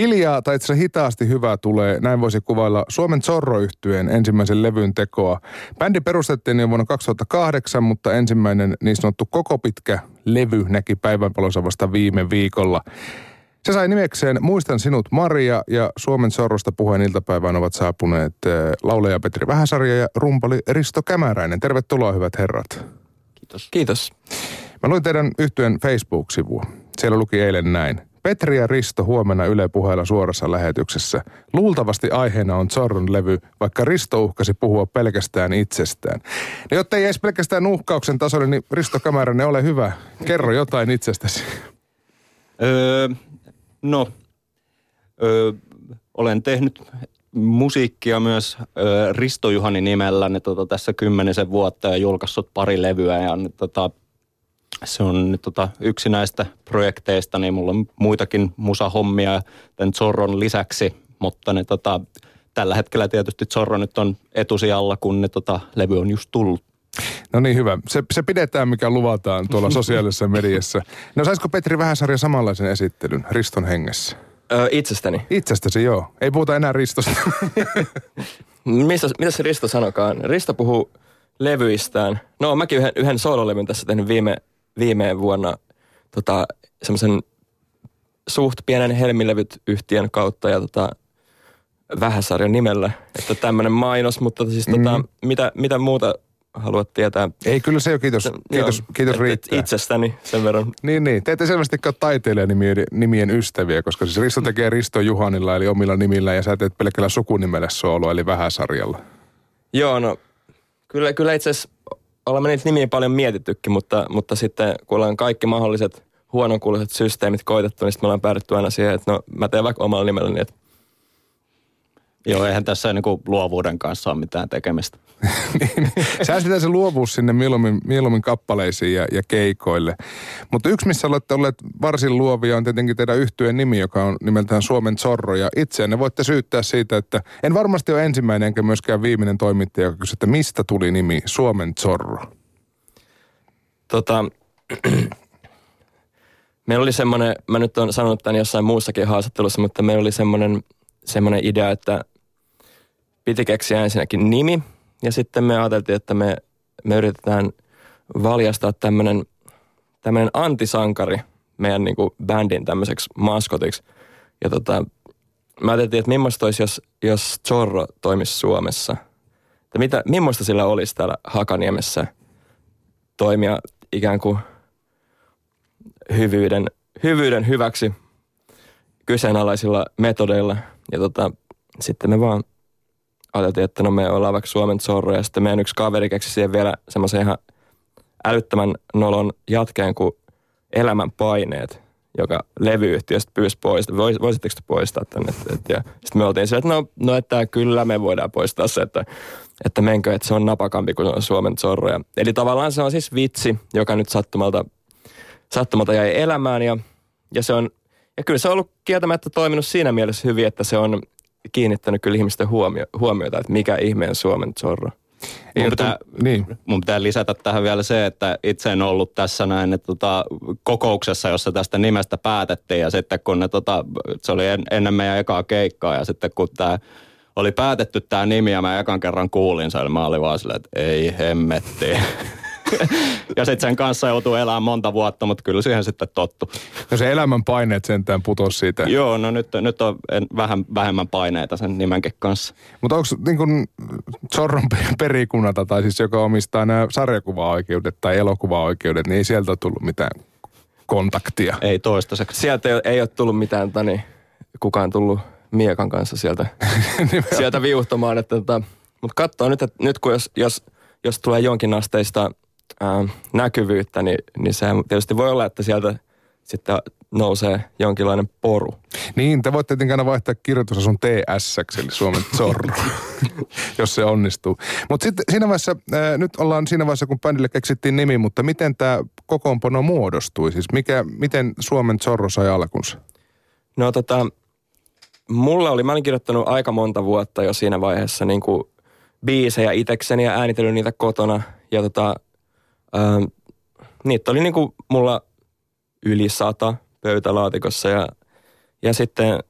Hiljaa tai itse hitaasti hyvää tulee, näin voisi kuvailla Suomen zorro ensimmäisen levyn tekoa. Bändi perustettiin jo vuonna 2008, mutta ensimmäinen niin sanottu koko pitkä levy näki päivänpalonsa vasta viime viikolla. Se sai nimekseen Muistan sinut Maria ja Suomen Sorrosta puheen iltapäivään ovat saapuneet eh, lauleja Petri Vähäsarja ja rumpali Risto Kämäräinen. Tervetuloa hyvät herrat. Kiitos. Kiitos. Mä luin teidän yhtyön Facebook-sivua. Siellä luki eilen näin. Petri ja Risto huomenna Yle puheella suorassa lähetyksessä. Luultavasti aiheena on Zorron levy, vaikka Risto uhkasi puhua pelkästään itsestään. Ja jotta ei edes pelkästään uhkauksen tasolle, niin Risto Kämäräinen, ole hyvä. Kerro jotain itsestäsi. Öö, no, öö, olen tehnyt musiikkia myös öö, Risto Juhani nimellä ne, tota, tässä kymmenisen vuotta ja julkaissut pari levyä ja ne, tota, se on nyt tota, yksi näistä projekteista, niin mulla on muitakin musahommia tämän Zorron lisäksi, mutta ne, tota, tällä hetkellä tietysti Zorro nyt on etusijalla, kun ne tota, levy on just tullut. No niin, hyvä. Se, se pidetään, mikä luvataan tuolla sosiaalisessa mediassa. No saisiko Petri Vähäsarja samanlaisen esittelyn Riston hengessä? Öö, itsestäni. Itsestäsi, joo. Ei puhuta enää Ristosta. Mistä, mitä se Risto sanokaan? Risto puhuu levyistään. No, mäkin yhden, yhden soololevyn tässä tehnyt viime viime vuonna tota, semmoisen suht pienen Helmilevyt-yhtiön kautta ja tota, Vähäsarjan nimellä. Että tämmöinen mainos, mutta siis mm. tota, mitä, mitä muuta haluat tietää? Ei, kyllä se jo, kiitos, että, kiitos, joo, kiitos et, riittää. Et itsestäni sen verran. Niin, niin. Te ette selvästi ole taiteilijanimien nimien ystäviä, koska siis Risto tekee Risto Juhanilla eli omilla nimillä ja sä teet pelkällä sukunimellä soolo eli Vähäsarjalla. Joo, no kyllä, kyllä itse asiassa olemme niitä nimiä paljon mietittykin, mutta, mutta sitten kun ollaan kaikki mahdolliset huononkuuluiset systeemit koitettu, niin sitten me ollaan päädytty aina siihen, että no mä teen vaikka omalla nimellä niin, että Joo, eihän tässä niin kuin luovuuden kanssa ole mitään tekemistä. niin, säästetään se luovuus sinne mieluummin, mieluummin kappaleisiin ja, ja keikoille. Mutta yksi, missä olette olleet varsin luovia, on tietenkin teidän yhtyeen nimi, joka on nimeltään Suomen Zorro. Ja itseänne voitte syyttää siitä, että en varmasti ole ensimmäinen enkä myöskään viimeinen toimittaja, joka kysyi, että mistä tuli nimi Suomen Zorro? Tota, meillä oli semmoinen, mä nyt olen sanonut tämän jossain muussakin haastattelussa, mutta meillä oli semmoinen, semmoinen idea, että piti keksiä ensinnäkin nimi ja sitten me ajateltiin, että me, me yritetään valjastaa tämmöinen tämmöinen antisankari meidän niin kuin bändin tämmöiseksi maskotiksi. Ja tota, mä ajattelin, että millaista olisi, jos, jos Zorro toimisi Suomessa. Että mitä, millaista sillä olisi täällä Hakaniemessä toimia ikään kuin hyvyyden, hyvyyden hyväksi kyseenalaisilla metodeilla. Ja tota, sitten me vaan ajateltiin, että no me ollaan vaikka Suomen Zorro ja sitten meidän yksi kaveri keksi siihen vielä semmoisen ihan älyttömän nolon jatkeen kuin Elämän paineet, joka levyyhtiöstä pyysi pois, Vois, voisitteko te poistaa tänne? Sitten me oltiin sille, että no, no että kyllä me voidaan poistaa se, että, että menkö, että se on napakampi kuin on Suomen Zorro. Eli tavallaan se on siis vitsi, joka nyt sattumalta, sattumalta jäi elämään ja, ja se on ja kyllä se on ollut kieltämättä toiminut siinä mielessä hyvin, että se on kiinnittänyt kyllä ihmisten huomio, huomiota, että mikä ihmeen Suomen Zorro. Mun pitää, niin. mun pitää lisätä tähän vielä se, että itse en ollut tässä näin että tota, kokouksessa, jossa tästä nimestä päätettiin ja sitten kun ne, tota, se oli en, ennen meidän ekaa keikkaa ja sitten kun tämä oli päätetty tämä nimi ja mä ekan kerran kuulin sen, mä olin vaan silleen, että ei hemmetti. ja sitten sen kanssa joutuu elämään monta vuotta, mutta kyllä siihen sitten tottu. No se elämän paineet sentään putos siitä. Joo, no nyt, nyt on vähän vähemmän paineita sen nimenkin kanssa. Mutta onko niin kuin Zorron perikunnata, tai siis joka omistaa nämä sarjakuvaoikeudet tai elokuvaoikeudet, niin ei sieltä ole tullut mitään kontaktia? Ei toistaiseksi. Sieltä ei, ei ole tullut mitään, tani, kukaan tullut Miekan kanssa sieltä, sieltä viuhtomaan. Että, tota, mutta katsoo nyt, että nyt kun jos, jos, jos tulee jonkin asteista ää, näkyvyyttä, niin, niin se tietysti voi olla, että sieltä sitten nousee jonkinlainen poru. Niin, te voitte tietenkin aina vaihtaa kirjoitusasun TS, eli Suomen Zorro, jos se onnistuu. Mutta sitten siinä vaiheessa, ää, nyt ollaan siinä vaiheessa, kun bändille keksittiin nimi, mutta miten tämä kokoonpano muodostui? Siis mikä, miten Suomen Zorro sai alkunsa? No tota, mulla oli, mä olin kirjoittanut aika monta vuotta jo siinä vaiheessa niin kuin biisejä itekseni ja äänitellyt niitä kotona. Ja tota, Ähm, niitä oli niinku mulla yli sata pöytälaatikossa ja, ja sitten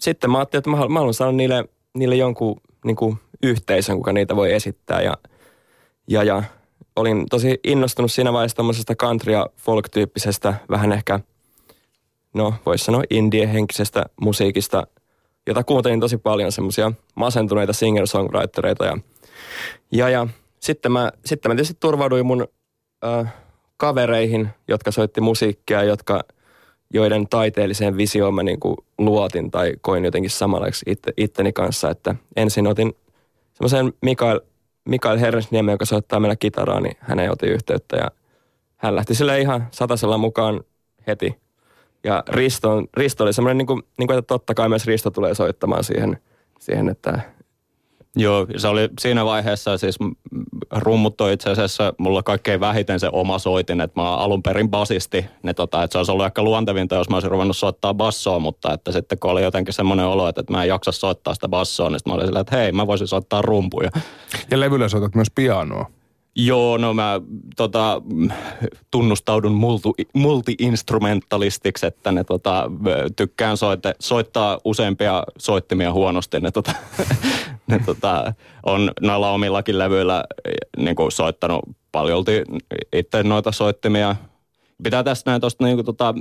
sitten mä ajattelin, että mä, mä haluan saada niille, niille jonkun niin kuin yhteisön, kuka niitä voi esittää. Ja, ja, ja olin tosi innostunut siinä vaiheessa tämmöisestä country- ja folk-tyyppisestä, vähän ehkä, no voisi sanoa indie-henkisestä musiikista, jota kuuntelin tosi paljon semmoisia masentuneita singer-songwritereita. Ja, ja, ja sitten, mä, sitten mä tietysti turvauduin mun kavereihin, jotka soitti musiikkia, jotka, joiden taiteelliseen visioon mä niin kuin luotin tai koin jotenkin samanlaiseksi itse, itteni kanssa. Että ensin otin semmoisen Mikael, Mikael Herresniemen, joka soittaa meillä kitaraa, niin hän otin yhteyttä ja hän lähti sille ihan satasella mukaan heti. Ja Risto, Risto oli semmoinen, niin kuin, niin kuin, että totta kai myös Risto tulee soittamaan siihen, siihen että Joo, se oli siinä vaiheessa siis rummut on itse asiassa mulla kaikkein vähiten se oma soitin, että mä oon alun perin basisti, niin tota, että se olisi ollut ehkä luontevinta, jos mä olisin ruvennut soittaa bassoa, mutta että sitten kun oli jotenkin semmoinen olo, että, että mä en jaksa soittaa sitä bassoa, niin sitten mä olin silleen, että hei, mä voisin soittaa rumpuja. Ja levyllä soitat myös pianoa. Joo, no mä tota, tunnustaudun multi, multi-instrumentalistiksi, että ne tota, tykkään soite, soittaa useampia soittimia huonosti. Ne, tota, ne tota, on noilla omillakin levyillä niin kuin soittanut paljolti itse noita soittimia. Pitää tässä näin tuosta, niin kuin, tota,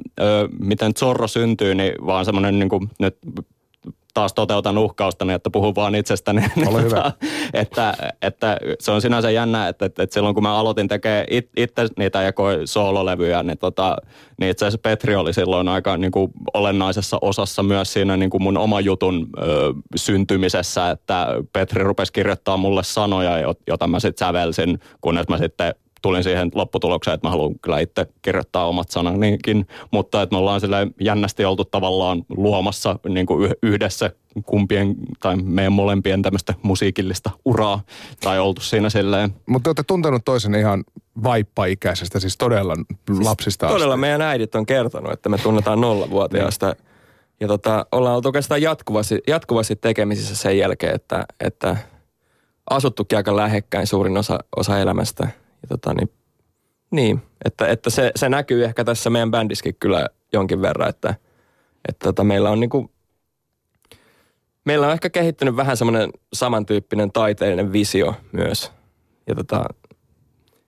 miten Zorro syntyy, niin vaan semmoinen niin kuin, nyt taas toteutan uhkaustani, että puhun vaan itsestäni. Ole hyvä. että, että, se on sinänsä jännä, että, että, että silloin kun mä aloitin tekemään it, itse niitä jakoi soololevyjä, niin, tota, niin itse asiassa Petri oli silloin aika niin kuin olennaisessa osassa myös siinä niin kuin mun oma jutun ö, syntymisessä, että Petri rupesi kirjoittaa mulle sanoja, jota mä sitten sävelsin, kunnes mä sitten tulin siihen lopputulokseen, että mä haluan kyllä itse kirjoittaa omat sananikin, mutta että me ollaan sille jännästi oltu tavallaan luomassa niin kuin yhdessä kumpien tai meidän molempien tämmöistä musiikillista uraa tai oltu siinä silleen. Mutta olette tuntenut toisen ihan vaippaikäisestä, siis todella siis lapsista Todella asti. meidän äidit on kertonut, että me tunnetaan nollavuotiaasta. ja tota, ollaan oltu oikeastaan jatkuvasti, jatkuvasti tekemisissä sen jälkeen, että, että asuttukin aika lähekkäin suurin osa, osa elämästä – ja tota, niin, niin, että, että se, se, näkyy ehkä tässä meidän bändiskin kyllä jonkin verran, että, että tota, meillä on niinku, meillä on ehkä kehittynyt vähän semmoinen samantyyppinen taiteellinen visio myös. Ja, tota,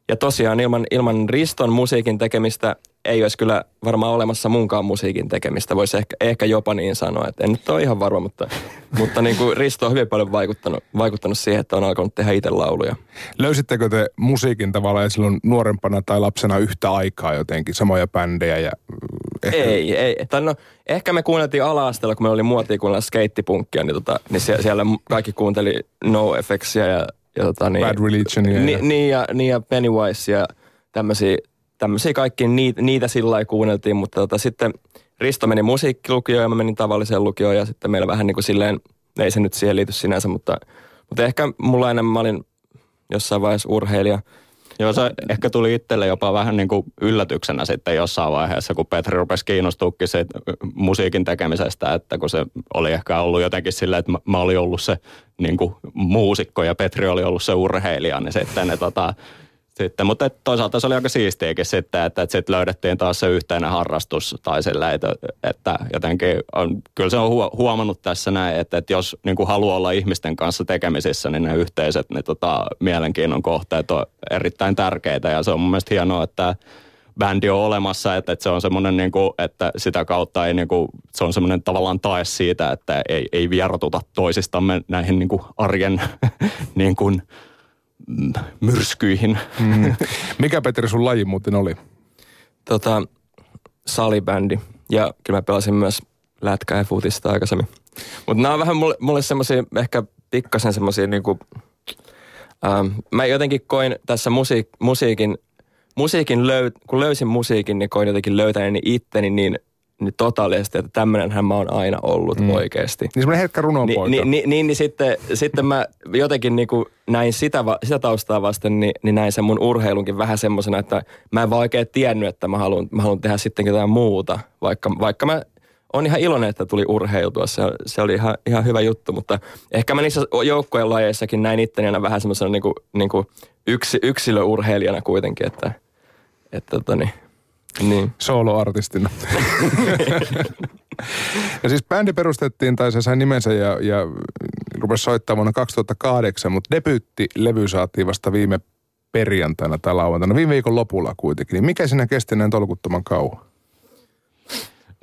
ja tosiaan ilman, ilman Riston musiikin tekemistä ei olisi kyllä varmaan olemassa munkaan musiikin tekemistä. Voisi ehkä, ehkä jopa niin sanoa, että en nyt ole ihan varma, mutta, mutta niin kuin Risto on hyvin paljon vaikuttanut, vaikuttanut siihen, että on alkanut tehdä itse lauluja. Löysittekö te musiikin tavallaan silloin nuorempana tai lapsena yhtä aikaa jotenkin, samoja bändejä? Ja mm, ehkä... Ei, ei. Tai no, ehkä me kuunneltiin ala kun me oli muotia kuunnella skeittipunkkia, niin, tota, niin siellä kaikki kuunteli No Effectsia ja, ja tota, niin, Bad Religionia. Ni, ja... Niin, ja, niin ja Pennywise ja tämmöisiä tämmöisiä kaikki, niitä, niitä sillä lailla kuunneltiin, mutta tota, sitten Risto meni musiikkilukioon ja mä menin tavalliseen lukioon ja sitten meillä vähän niin kuin silleen, ei se nyt siihen liity sinänsä, mutta, mutta ehkä mulla enemmän mä olin jossain vaiheessa urheilija. Joo, se ehkä tuli itselle jopa vähän niin kuin yllätyksenä sitten jossain vaiheessa, kun Petri rupesi kiinnostuukin se musiikin tekemisestä, että kun se oli ehkä ollut jotenkin silleen, että mä, mä olin ollut se niin kuin muusikko ja Petri oli ollut se urheilija, niin sitten ne tota, sitten, mutta toisaalta se oli aika siistiäkin sitten, että, että sitten löydettiin taas se yhteinen harrastus tai sillä, että, että jotenkin on, kyllä se on huomannut tässä näin, että, että jos niin kuin haluaa olla ihmisten kanssa tekemisissä, niin ne yhteiset ne tota, mielenkiinnon kohteet on erittäin tärkeitä. Ja se on mun mielestä hienoa, että bändi on olemassa, että, että se on semmoinen, niin kuin, että sitä kautta ei, niin kuin, se on semmoinen tavallaan tae siitä, että ei, ei vierotuta toisistamme näihin niin kuin arjen niin kuin, myrskyihin. Mm. Mikä Petri sun laji muuten oli? Tota, salibändi. Ja kyllä mä pelasin myös lätkää ja futista aikaisemmin. Mutta nämä on vähän mulle, mulle semmoisia, ehkä pikkasen semmoisia niinku, ähm, mä jotenkin koin tässä musiik, musiikin, musiikin löy, kun löysin musiikin, niin koin jotenkin löytäneeni itteni niin niin totaalisesti, että tämmöinenhän mä oon aina ollut mm. oikeasti. Niin semmoinen herkkä runopoika. Ni, ni, niin, niin sitten, sitten mä jotenkin niin kuin näin sitä, sitä taustaa vasten, niin, niin näin sen mun urheilunkin vähän semmoisena, että mä en vaan oikein tiennyt, että mä haluan, mä haluan tehdä sitten jotain muuta. Vaikka, vaikka mä on ihan iloinen, että tuli urheiltua. Se, se oli ihan, ihan hyvä juttu, mutta ehkä mä niissä joukkojen lajeissakin näin itteni aina vähän semmoisena niin kuin, niin kuin yksi, yksilöurheilijana kuitenkin, että, että tota niin, niin. Solo-artistina. Ja siis bändi perustettiin, tai se sai nimensä ja, ja rupesi soittaa vuonna 2008, mutta debyytti-levy saatiin vasta viime perjantaina tai lauantaina, viime viikon lopulla kuitenkin. Niin mikä sinä kesti näin tolkuttoman kauan?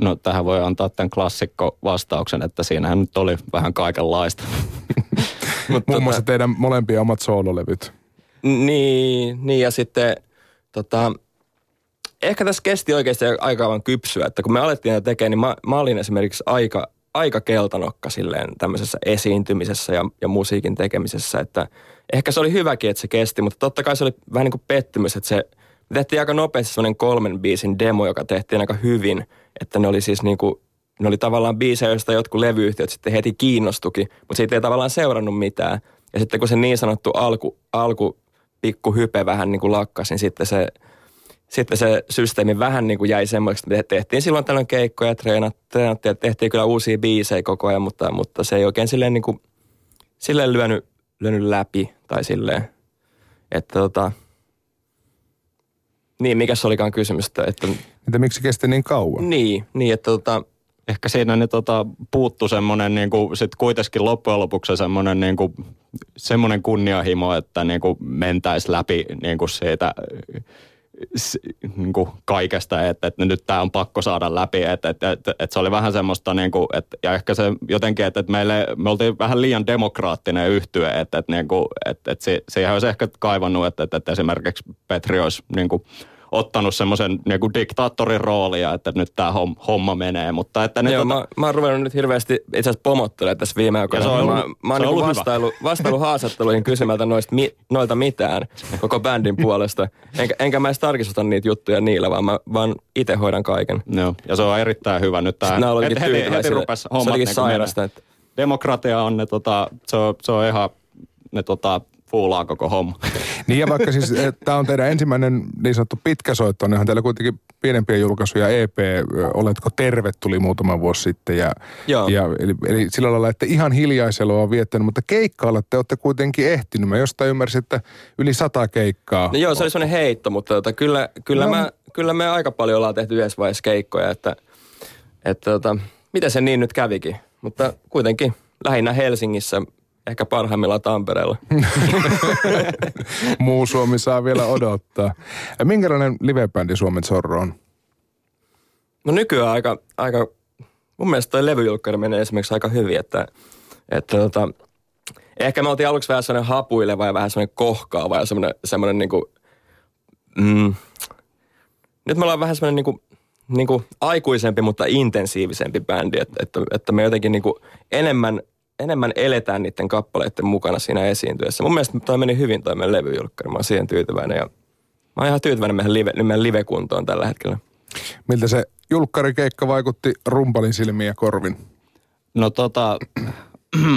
No tähän voi antaa tämän klassikko vastauksen, että siinähän nyt oli vähän kaikenlaista. Mutta Muun muassa tota, teidän molempia omat soololevyt. Niin, niin ja sitten tota, ehkä tässä kesti oikeasti aika aivan kypsyä, että kun me alettiin tekemään, niin mä, mä olin esimerkiksi aika, aika keltanokka silleen tämmöisessä esiintymisessä ja, ja musiikin tekemisessä, että ehkä se oli hyväkin, että se kesti, mutta totta kai se oli vähän niin kuin pettymys, että se, me tehtiin aika nopeasti semmoinen kolmen biisin demo, joka tehtiin aika hyvin, että ne oli siis niin kuin, ne oli tavallaan biisejä, joista jotkut levyyhtiöt sitten heti kiinnostuki, mutta siitä ei tavallaan seurannut mitään. Ja sitten kun se niin sanottu alku, alku pikku hype vähän niin kuin lakkasi, niin sitten se, sitten se systeemi vähän niin kuin jäi semmoiksi, että tehtiin silloin tällöin keikkoja, treenattiin ja tehtiin kyllä uusia biisejä koko ajan, mutta, mutta se ei oikein silleen niin kuin, silleen lyönyt, lyönyt läpi tai silleen, että tota, niin, mikä se olikaan kysymys, että... Että miksi kesti niin kauan? Niin, niin että tota, ehkä siinä ne tota, puuttu semmoinen niin kuin, sit kuitenkin loppujen lopuksi semmoinen niin kuin, semmoinen kunnianhimo, että niin kuin mentäisi läpi niin kuin siitä niin kuin kaikesta, että, että nyt tämä on pakko saada läpi, että, että, että, että se oli vähän semmoista, niin kuin, että, ja ehkä se jotenkin, että, että meille, me oltiin vähän liian demokraattinen yhtye, että, että, niin kuin, että, että siihen olisi ehkä kaivannut, että, että, että esimerkiksi Petri olisi niin kuin, ottanut semmoisen niinku diktaattorin roolia, että nyt tämä homma menee. Mutta että ne Joo, tota... mä, mä oon ruvennut nyt hirveästi itse asiassa pomottelemaan tässä viime aikoina. Mä, ollut, mä oon niinku vastailu, vastailu haastatteluihin kysymällä noista, mi, noilta mitään koko bändin puolesta. Enkä, enkä mä edes tarkistuta niitä juttuja niillä, vaan mä vaan itse hoidan kaiken. Joo, ja se on erittäin hyvä. Nyt tää, heti, heti, heti rupesi hommat se niin sairasta. Että... Demokratia on, ne, tota, se, on, se on ihan ne tota, fuulaa koko homma. Niin ja vaikka siis tämä on teidän ensimmäinen niin sanottu pitkä soitto, niin teillä kuitenkin pienempiä julkaisuja EP, Oletko terve, tuli muutama vuosi sitten. Ja, Joo. ja eli, eli, sillä lailla, että ihan hiljaisella on viettänyt, mutta keikkailla te olette kuitenkin ehtinyt. Mä jostain ymmärsin, että yli sata keikkaa. No joo, se oli sellainen heitto, mutta tota, kyllä, kyllä, no. mä, kyllä me aika paljon ollaan tehty yhdessä vaiheessa keikkoja, että, että tota, mitä se niin nyt kävikin. Mutta kuitenkin lähinnä Helsingissä Ehkä parhaimmillaan Tampereella. Muu Suomi saa vielä odottaa. Ja minkälainen livebändi Suomen Zorro on? No nykyään aika, aika mun mielestä toi levyjulkkari menee esimerkiksi aika hyvin, että, että tota, ehkä me oltiin aluksi vähän sellainen hapuileva ja vähän sellainen kohkaava ja semmoinen, semmoinen niinku, mm, nyt me ollaan vähän semmoinen niinku, niinku aikuisempi, mutta intensiivisempi bändi, että, että, että me jotenkin niinku enemmän enemmän eletään niiden kappaleiden mukana siinä esiintyessä. Mun mielestä toi meni hyvin toi meidän levyjulkkari. Mä oon siihen tyytyväinen ja mä oon ihan tyytyväinen meidän, live, meidän live-kuntoon tällä hetkellä. Miltä se julkkarikeikka vaikutti rumpalin silmiin ja korvin? No tota,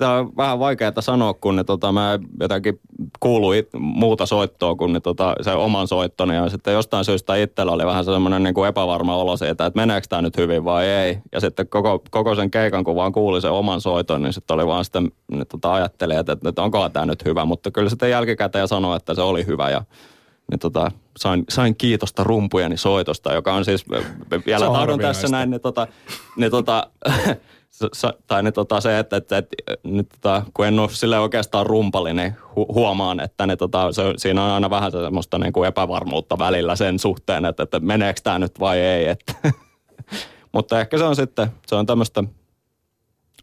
sitä on vähän vaikeaa sanoa, kun ne, tota, mä jotenkin kuului muuta soittoa kuin ne, tota, se oman soittoni. Ja sitten jostain syystä itsellä oli vähän semmoinen niin kuin epävarma olo siitä, että meneekö tämä nyt hyvin vai ei. Ja sitten koko, koko sen keikan, kun vaan kuuli sen oman soiton, niin sitten oli vaan sitten ne, tota, ajatteli, että, että onkohan tämä nyt hyvä. Mutta kyllä sitten jälkikäteen sanoi, että se oli hyvä ja niin tota, sain, sain kiitosta rumpujeni soitosta, joka on siis, vielä tahdon tässä näin, niin tota, niin tota, tai ne, tota, se, että, että, että nyt, tota, kun en ole sille oikeastaan rumpali, niin hu- huomaan, että ne, tota, se, siinä on aina vähän semmoista niin kuin epävarmuutta välillä sen suhteen, että, että meneekö tämä nyt vai ei. Että. Mutta ehkä se on sitten, se on tämmöistä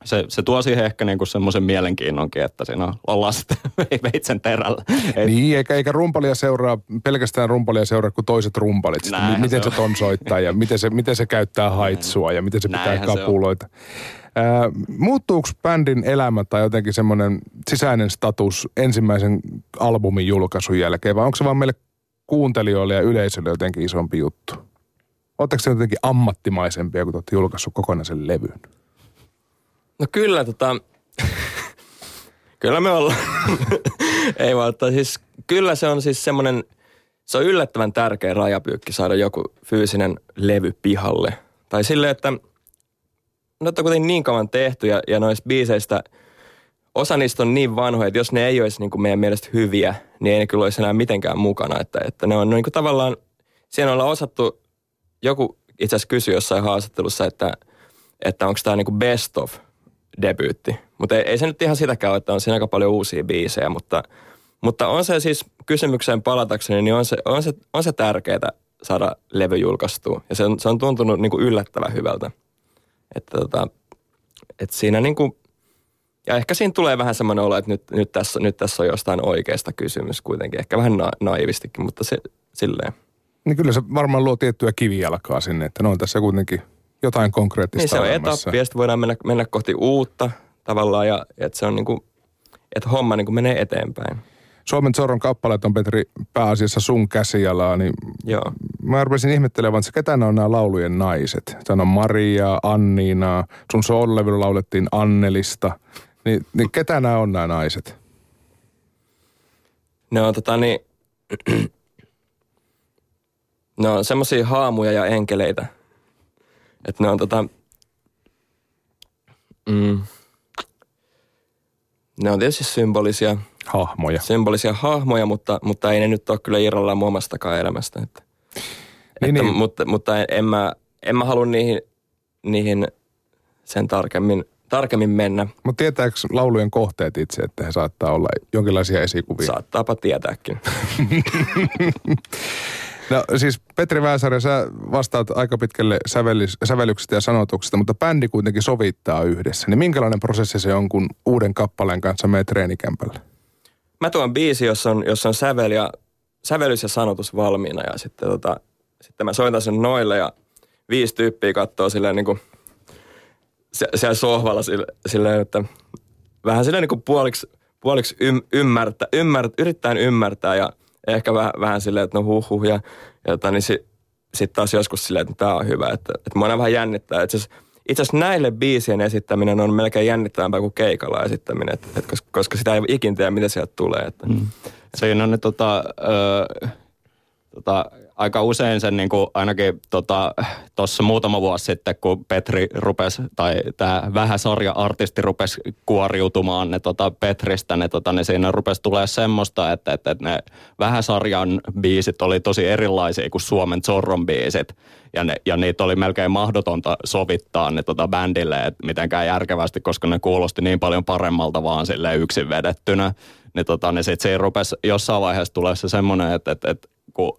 se, se tuo siihen ehkä niinku semmoisen mielenkiinnonkin, että siinä ollaan sitten veitsen terällä. Niin, eikä, eikä rumpalia seuraa, pelkästään rumpalia seuraa kuin toiset rumpalit. Näinhän miten se, se ton soittaa ja miten se, miten se käyttää haitsua ja miten se pitää Näinhän kapuloita. Se äh, muuttuuko bändin elämä tai jotenkin semmoinen sisäinen status ensimmäisen albumin julkaisun jälkeen vai onko se vaan meille kuuntelijoille ja yleisölle jotenkin isompi juttu? Oletteko se jotenkin ammattimaisempia, kun olette julkaissut kokonaisen levyn? No kyllä tota, kyllä me ollaan. Ei vaan, että siis kyllä se on siis semmoinen, se on yllättävän tärkeä rajapyykki saada joku fyysinen levy pihalle. Tai silleen, että no on kuitenkin niin kauan tehty ja, ja noista biiseistä, osa niistä on niin vanhoja, että jos ne ei olisi niin kuin meidän mielestä hyviä, niin ei ne kyllä olisi enää mitenkään mukana. Että, että ne on niin kuin tavallaan, siinä ollaan osattu, joku itse asiassa kysyi jossain haastattelussa, että – että onko tämä niinku best of debyytti. Mutta ei, ei, se nyt ihan sitäkään ole, että on siinä aika paljon uusia biisejä, mutta, mutta on se siis kysymykseen palatakseni, niin on se, on se, on se tärkeää saada levy julkaistua. Ja se on, se on tuntunut niinku yllättävän hyvältä. Että tota, et siinä niinku, ja ehkä siinä tulee vähän semmoinen olo, että nyt, nyt, tässä, nyt tässä on jostain oikeasta kysymys kuitenkin. Ehkä vähän na- naivistikin, mutta se, silleen. Niin kyllä se varmaan luo tiettyä kivijalkaa sinne, että no on tässä kuitenkin jotain konkreettista Niin se on olemassa. etappi ja sitten voidaan mennä, mennä kohti uutta tavallaan ja että se on niinku, että homma niinku menee eteenpäin. Suomen Zorron kappaleet on Petri pääasiassa sun käsialaa, niin Joo. mä rupesin ihmettelemään, että ketä ne on nämä laulujen naiset. Täällä on Maria, Anniina, sun soul laulettiin Annelista. Niin, niin ketä nämä on nämä naiset? Ne on tota niin, ne on semmosia haamuja ja enkeleitä. Että ne on tota, mm, ne on tietysti symbolisia, Hahmoja. symbolisia hahmoja, mutta, mutta ei ne nyt ole kyllä irrallaan mun omastakaan elämästä. Että, Niin, että, niin. Mutta, mutta en, en, mä, en mä halua niihin, niihin sen tarkemmin, tarkemmin mennä. Mutta tietääkö laulujen kohteet itse, että he saattaa olla jonkinlaisia esikuvia? Saattaapa tietääkin. No siis Petri Vääsarja, sä vastaat aika pitkälle sävellis, sävellyksestä ja sanotuksesta, mutta bändi kuitenkin sovittaa yhdessä. Niin minkälainen prosessi se on, kun uuden kappaleen kanssa menee treenikämpälle? Mä tuon biisi, jossa on, jossa on sävel ja, sävellys ja sanotus valmiina ja sitten, tota, sitten mä soitan sen noille ja viisi tyyppiä katsoo silleen niin kuin siellä sohvalla sille, silleen, että vähän silleen niin kuin puoliksi, puoliksi ym, ymmärtää, ymmärtää, yrittäen ymmärtää ja ehkä vähän, vähän silleen, että no huh huh ja, ja tota, niin si, sitten taas joskus silleen, että tämä on hyvä, että, että mua vähän jännittää. Itse asiassa näille biisien esittäminen on melkein jännittävämpää kuin keikalla esittäminen, että, että koska, koska sitä ei ikin tiedä, mitä sieltä tulee. Että. Mm. Siinä on ne tota, ö, tota, aika usein sen niin kuin ainakin tuossa tota, muutama vuosi sitten, kun Petri rupesi, tai tämä vähäsarja artisti rupesi kuoriutumaan ne tota Petristä, ne, tota, ne siinä rupesi tulee semmoista, että, että, että ne vähäsarjan biisit oli tosi erilaisia kuin Suomen Zorron biisit. Ja, ne, ja niitä oli melkein mahdotonta sovittaa ne tota bändille et mitenkään järkevästi, koska ne kuulosti niin paljon paremmalta vaan sille yksin vedettynä. Niin, tota, niin sitten siinä rupesi jossain vaiheessa tulee se semmoinen, että, että, että kun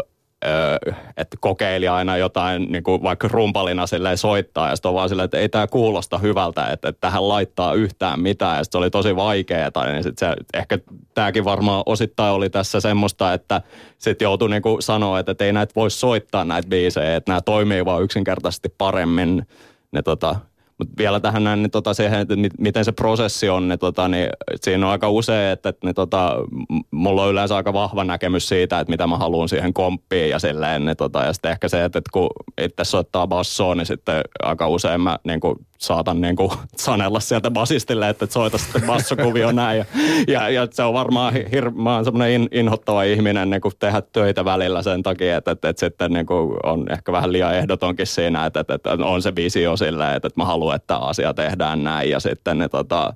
että kokeili aina jotain niin kuin vaikka rumpalina silleen soittaa ja sitten on vaan silleen, että ei tämä kuulosta hyvältä, että, että tähän laittaa yhtään mitään ja se oli tosi vaikeaa, niin sit se, ehkä tämäkin varmaan osittain oli tässä semmoista, että sitten joutui niin kuin sanoa, että, että ei näitä voi soittaa näitä biisejä, että nämä toimii vaan yksinkertaisesti paremmin, ne tota, mutta vielä tähän näin, niin tota siihen, että mit- miten se prosessi on, niin, tota, niin siinä on aika usein, että, että niin tota, mulla on yleensä aika vahva näkemys siitä, että mitä mä haluan siihen komppiin ja silleen. Niin tota, ja sitten ehkä se, että, että kun itse soittaa bassoa, niin sitten aika usein mä niin kuin, saatan niin kuin, sanella sieltä basistille, että, soita sitten bassokuvio näin. Ja, ja, ja, se on varmaan hir- mä oon semmoinen in, inhottava ihminen niin kuin tehdä töitä välillä sen takia, että, että, että sitten niin kuin, on ehkä vähän liian ehdotonkin siinä, että, että, että on se visio silleen, että, että mä haluan, että asia tehdään näin ja sitten ne tota,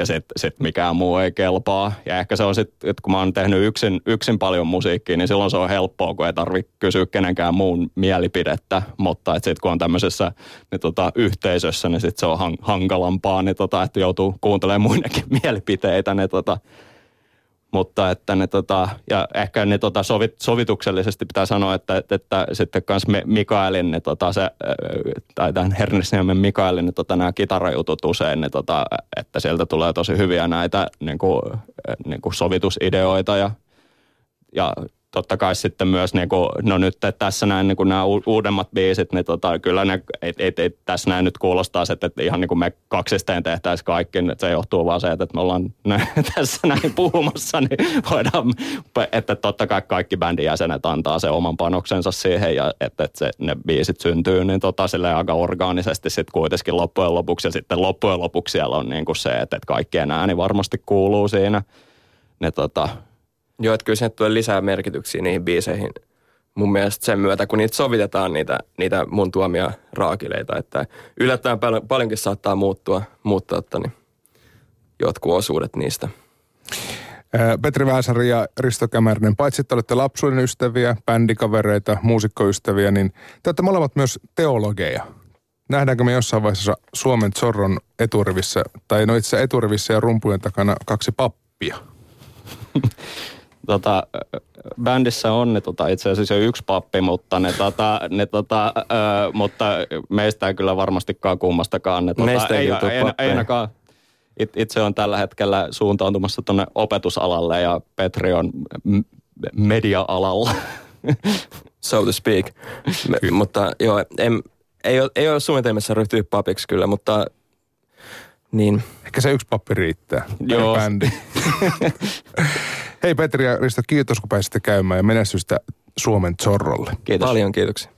ja sitten sit mikään muu ei kelpaa. Ja ehkä se on sitten, että kun mä oon tehnyt yksin, yksin paljon musiikkia, niin silloin se on helppoa, kun ei tarvitse kysyä kenenkään muun mielipidettä. Mutta sitten kun on tämmöisessä niin tota, yhteisössä, niin sitten se on han, hankalampaa, niin tota, että joutuu kuuntelemaan muidenkin mielipiteitä. Niin tota, mutta että ne tota, ja ehkä ne tota sovit, sovituksellisesti pitää sanoa, että, että, että sitten kans me, Mikaelin, ne tota se, tai tämän Hernesniemen Mikaelin, ne tota nämä kitarajutut usein, ne tota, että sieltä tulee tosi hyviä näitä niin kuin, niin kuin sovitusideoita ja, ja totta kai sitten myös, niin kuin, no nyt tässä näin niin kuin nämä uudemmat biisit, niin tota, kyllä ne, ei, ei, ei, tässä näin nyt kuulostaa se, että ihan niin kuin me kaksisteen tehtäisiin kaikki, että se johtuu vaan se, että me ollaan näin, tässä näin puhumassa, niin voidaan, että totta kai kaikki bändin jäsenet antaa se oman panoksensa siihen ja että, että se, ne biisit syntyy, niin tota, aika orgaanisesti sitten kuitenkin loppujen lopuksi ja sitten loppujen lopuksi siellä on niin kuin se, että, että kaikkien ääni varmasti kuuluu siinä. Ne, tota, Joo, että kyllä sinne tulee lisää merkityksiä niihin biiseihin mun mielestä sen myötä, kun niitä sovitetaan, niitä, niitä mun tuomia raakileita. Että yllättävän pal- paljonkin saattaa muuttua, muuttua että niin jotkut osuudet niistä. Petri Vähäsari ja Risto Kämärinen, paitsi että olette lapsuuden ystäviä, bändikavereita, muusikkoystäviä, niin te olette molemmat myös teologeja. Nähdäänkö me jossain vaiheessa Suomen Zorron eturivissä, tai no itse eturivissä ja rumpujen takana kaksi pappia? tota, bändissä on ne, tota, itse asiassa jo yksi pappi, mutta, ne, tota, ne, tota, ö, mutta meistä ei kyllä varmastikaan kummastakaan. Ne, tota, Meistä ei ei, ei, ei ainakaan. It, itse on tällä hetkellä suuntautumassa tuonne opetusalalle ja Petri on m- media-alalla. so to speak. Me, mutta joo, en, ei, ole, ei ole suunnitelmissa ryhtyä papiksi kyllä, mutta niin. Ehkä se yksi pappi riittää. Joo. Bändi. Hei Petri ja Risto, kiitos kun pääsitte käymään ja menestystä Suomen Zorrolle. Kiitos. Paljon kiitoksia.